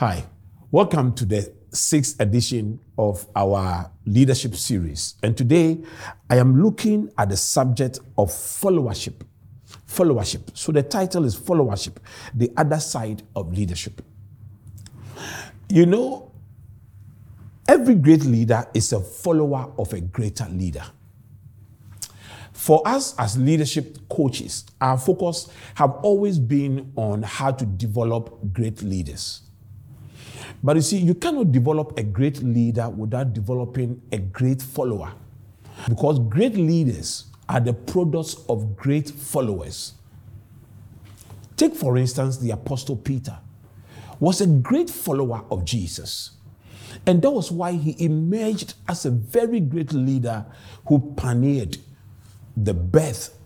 Hi, welcome to the sixth edition of our leadership series. And today I am looking at the subject of followership. Followership. So the title is Followership, the other side of leadership. You know, every great leader is a follower of a greater leader. For us as leadership coaches, our focus have always been on how to develop great leaders. But you see, you cannot develop a great leader without developing a great follower. Because great leaders are the products of great followers. Take, for instance, the Apostle Peter was a great follower of Jesus. And that was why he emerged as a very great leader who pioneered the birth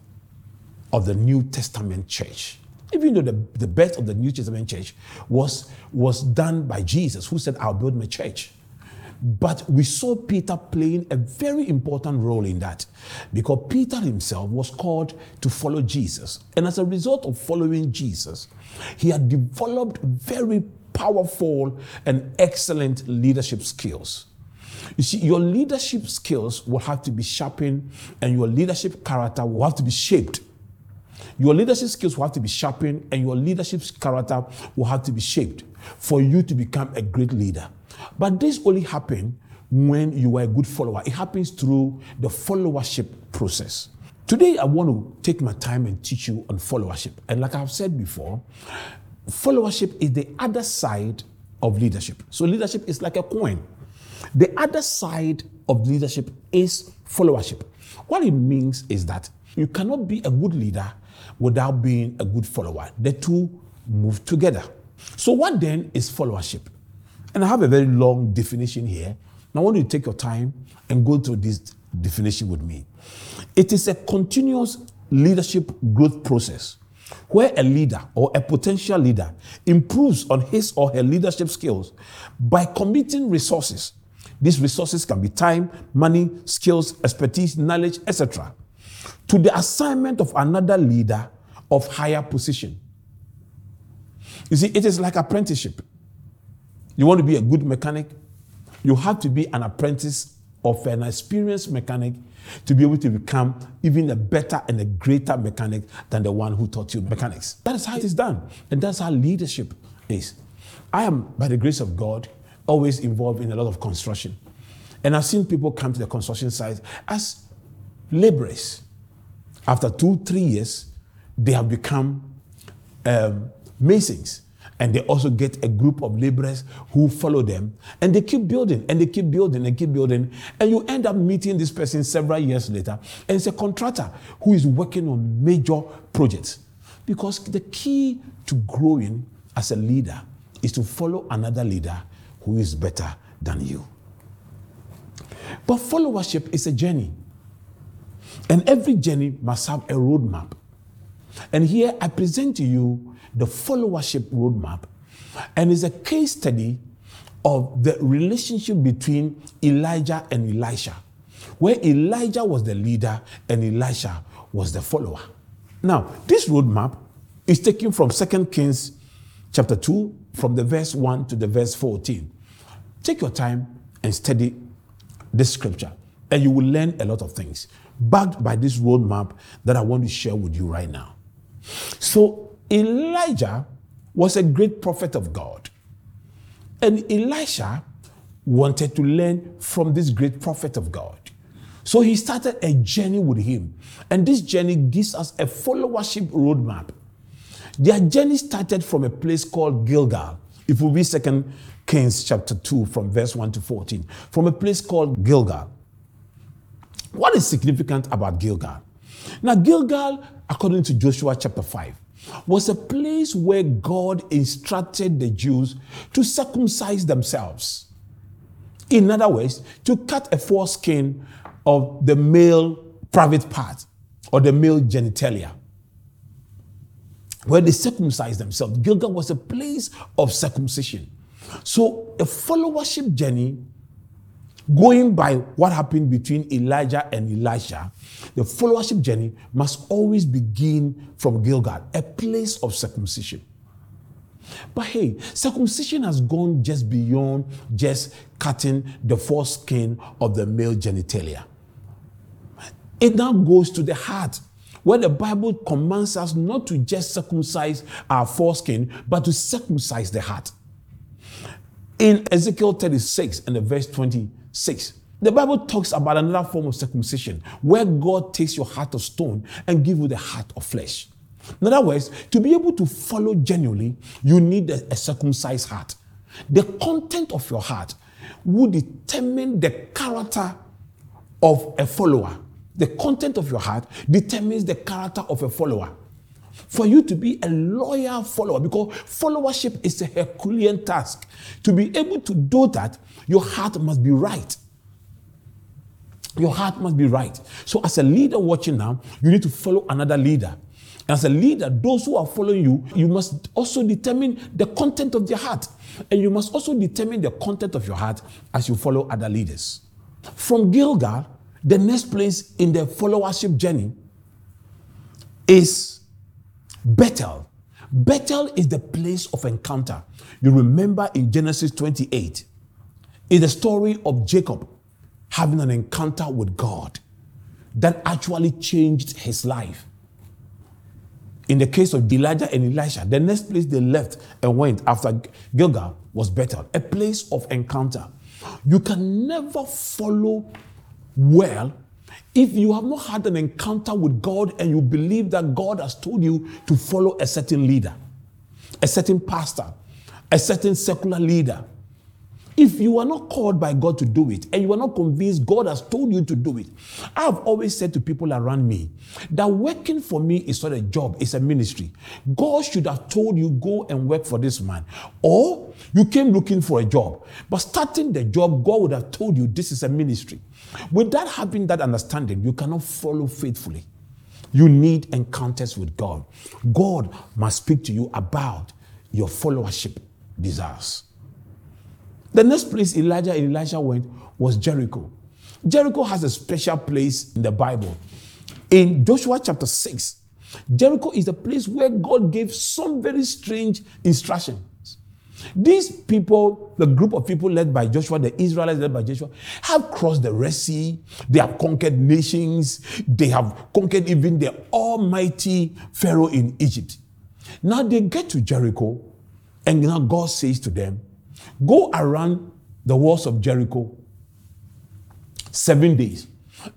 of the New Testament church even though the, the birth of the New Testament church was, was done by Jesus, who said, I'll build my church. But we saw Peter playing a very important role in that because Peter himself was called to follow Jesus. And as a result of following Jesus, he had developed very powerful and excellent leadership skills. You see, your leadership skills will have to be sharpened and your leadership character will have to be shaped your leadership skills will have to be sharpened and your leadership character will have to be shaped for you to become a great leader. But this only happens when you are a good follower. It happens through the followership process. Today, I want to take my time and teach you on followership. And like I've said before, followership is the other side of leadership. So, leadership is like a coin. The other side of leadership is followership. What it means is that you cannot be a good leader without being a good follower. The two move together. So, what then is followership? And I have a very long definition here. Now, I want you to take your time and go through this definition with me. It is a continuous leadership growth process where a leader or a potential leader improves on his or her leadership skills by committing resources. These resources can be time, money, skills, expertise, knowledge, etc to the assignment of another leader of higher position. You see, it is like apprenticeship. You want to be a good mechanic, you have to be an apprentice of an experienced mechanic to be able to become even a better and a greater mechanic than the one who taught you mechanics. That is how it is done. And that's how leadership is. I am, by the grace of God, always involved in a lot of construction. And I've seen people come to the construction site as laborers. After two, three years, they have become um, masons. And they also get a group of laborers who follow them. And they keep building and they keep building and keep building. And you end up meeting this person several years later. And it's a contractor who is working on major projects. Because the key to growing as a leader is to follow another leader who is better than you. But followership is a journey. And every journey must have a roadmap. And here I present to you the followership roadmap. And it's a case study of the relationship between Elijah and Elisha, where Elijah was the leader and Elisha was the follower. Now, this roadmap is taken from 2 Kings chapter 2, from the verse 1 to the verse 14. Take your time and study this scripture, and you will learn a lot of things backed by this roadmap that I want to share with you right now. So, Elijah was a great prophet of God. And Elisha wanted to learn from this great prophet of God. So he started a journey with him. And this journey gives us a followership roadmap. Their journey started from a place called Gilgal. If we read 2 Kings chapter 2 from verse 1 to 14, from a place called Gilgal. What is significant about Gilgal? Now, Gilgal, according to Joshua chapter 5, was a place where God instructed the Jews to circumcise themselves. In other words, to cut a foreskin of the male private part or the male genitalia, where they circumcised themselves. Gilgal was a place of circumcision. So, a followership journey Going by what happened between Elijah and Elisha, the followership journey must always begin from Gilgal, a place of circumcision. But hey, circumcision has gone just beyond just cutting the foreskin of the male genitalia. It now goes to the heart, where the Bible commands us not to just circumcise our foreskin, but to circumcise the heart. In Ezekiel 36 and the verse 26, the Bible talks about another form of circumcision where God takes your heart of stone and give you the heart of flesh. In other words, to be able to follow genuinely, you need a, a circumcised heart. The content of your heart will determine the character of a follower. The content of your heart determines the character of a follower. For you to be a loyal follower, because followership is a Herculean task. To be able to do that, your heart must be right. Your heart must be right. So, as a leader watching now, you need to follow another leader. As a leader, those who are following you, you must also determine the content of their heart. And you must also determine the content of your heart as you follow other leaders. From Gilgal, the next place in the followership journey is Bethel. Bethel is the place of encounter. You remember in Genesis 28, is the story of Jacob having an encounter with God that actually changed his life. In the case of Elijah and Elisha, the next place they left and went after Gilgal was Bethel, a place of encounter. You can never follow well if you have not had an encounter with God and you believe that God has told you to follow a certain leader, a certain pastor, a certain secular leader, if you are not called by God to do it and you are not convinced God has told you to do it, I have always said to people around me that working for me is not a job, it's a ministry. God should have told you, go and work for this man. Or you came looking for a job, but starting the job, God would have told you this is a ministry. Without having that understanding, you cannot follow faithfully. You need encounters with God. God must speak to you about your followership desires. The next place Elijah and Elisha went was Jericho. Jericho has a special place in the Bible. In Joshua chapter 6, Jericho is the place where God gave some very strange instructions. These people, the group of people led by Joshua, the Israelites led by Joshua, have crossed the Red Sea. They have conquered nations. They have conquered even the almighty Pharaoh in Egypt. Now they get to Jericho, and now God says to them, Go around the walls of Jericho seven days.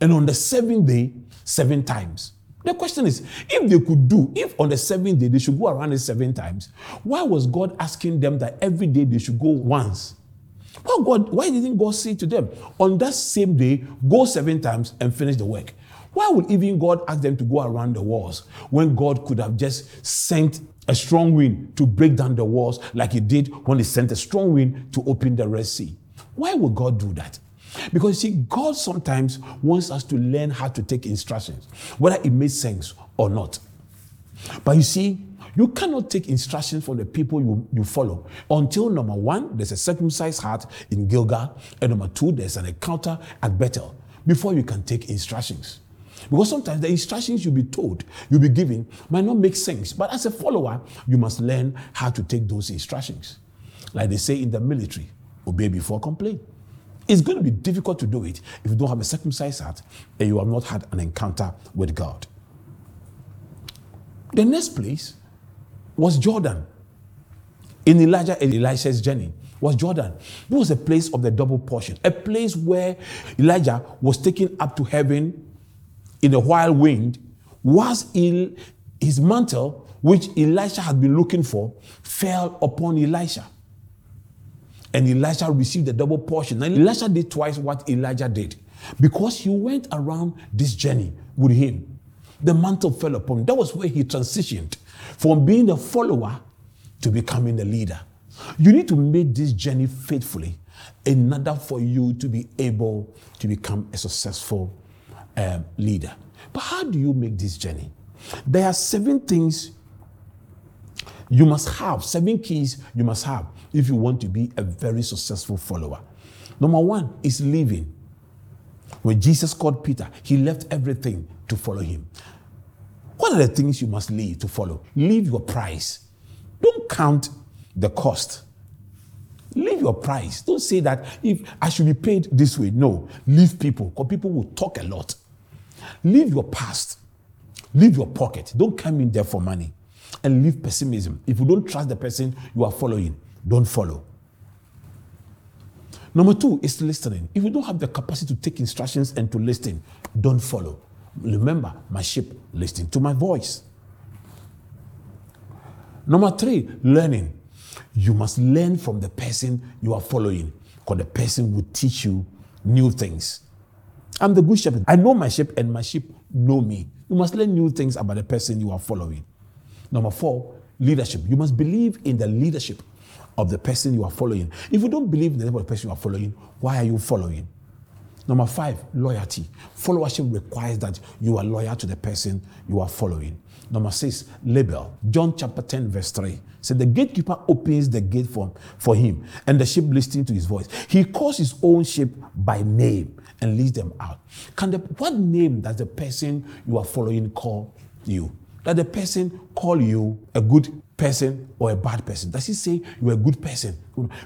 And on the seventh day, seven times. The question is, if they could do, if on the seventh day they should go around it seven times, why was God asking them that every day they should go once? Why, God, why didn't God say to them, on that same day, go seven times and finish the work? Why would even God ask them to go around the walls when God could have just sent a strong wind to break down the walls like he did when he sent a strong wind to open the Red Sea. Why would God do that? Because you see, God sometimes wants us to learn how to take instructions, whether it makes sense or not. But you see, you cannot take instructions from the people you, you follow until number one, there's a circumcised heart in Gilgal, and number two, there's an encounter at Bethel before you can take instructions. Because sometimes the instructions you'll be told, you'll be given, might not make sense. But as a follower, you must learn how to take those instructions. Like they say in the military, obey before complain. It's going to be difficult to do it if you don't have a circumcised heart and you have not had an encounter with God. The next place was Jordan. In Elijah and Elisha's journey was Jordan. It was a place of the double portion, a place where Elijah was taken up to heaven in a wild wind, was in his mantle, which Elisha had been looking for, fell upon Elisha. And Elisha received a double portion. Now, Elisha did twice what Elijah did because he went around this journey with him. The mantle fell upon him. That was where he transitioned from being a follower to becoming a leader. You need to make this journey faithfully in order for you to be able to become a successful um, leader. But how do you make this journey? There are seven things you must have, seven keys you must have if you want to be a very successful follower. Number one is living. When Jesus called Peter, he left everything to follow him. What are the things you must leave to follow? Leave your price. Don't count the cost. Leave your price. Don't say that if I should be paid this way. No, leave people because people will talk a lot. Leave your past. Leave your pocket. Don't come in there for money. And leave pessimism. If you don't trust the person you are following, don't follow. Number two is listening. If you don't have the capacity to take instructions and to listen, don't follow. Remember, my sheep listen to my voice. Number three, learning. You must learn from the person you are following because the person will teach you new things. I'm the good shepherd. I know my sheep and my sheep know me. You must learn new things about the person you are following. Number four, leadership. You must believe in the leadership of the person you are following. If you don't believe in the leadership of the person you are following, why are you following? Number five, loyalty. Followership requires that you are loyal to the person you are following. Number six, label. John chapter 10, verse 3 said, The gatekeeper opens the gate for, for him, and the sheep listen to his voice. He calls his own sheep by name and leads them out. Can the, what name does the person you are following call you? Does the person call you a good person or a bad person? Does he say you're a good person?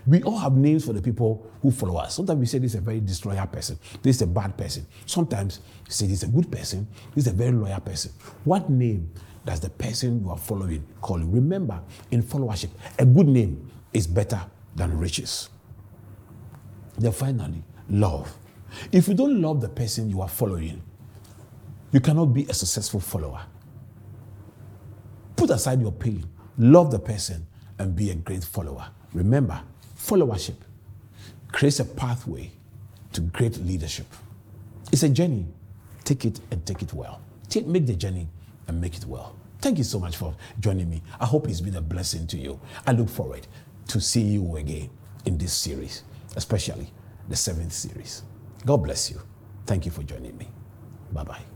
We all have names for the people who follow us. Sometimes we say this is a very destroyer person, this is a bad person. Sometimes we say this is a good person, this is a very loyal person. What name does the person you are following call you? Remember, in followership, a good name is better than riches. Then finally, love. If you don't love the person you are following, you cannot be a successful follower. Put aside your pain, love the person, and be a great follower. Remember, followership creates a pathway to great leadership. It's a journey. Take it and take it well. Take, make the journey and make it well. Thank you so much for joining me. I hope it's been a blessing to you. I look forward to see you again in this series, especially the seventh series. God bless you. Thank you for joining me. Bye bye.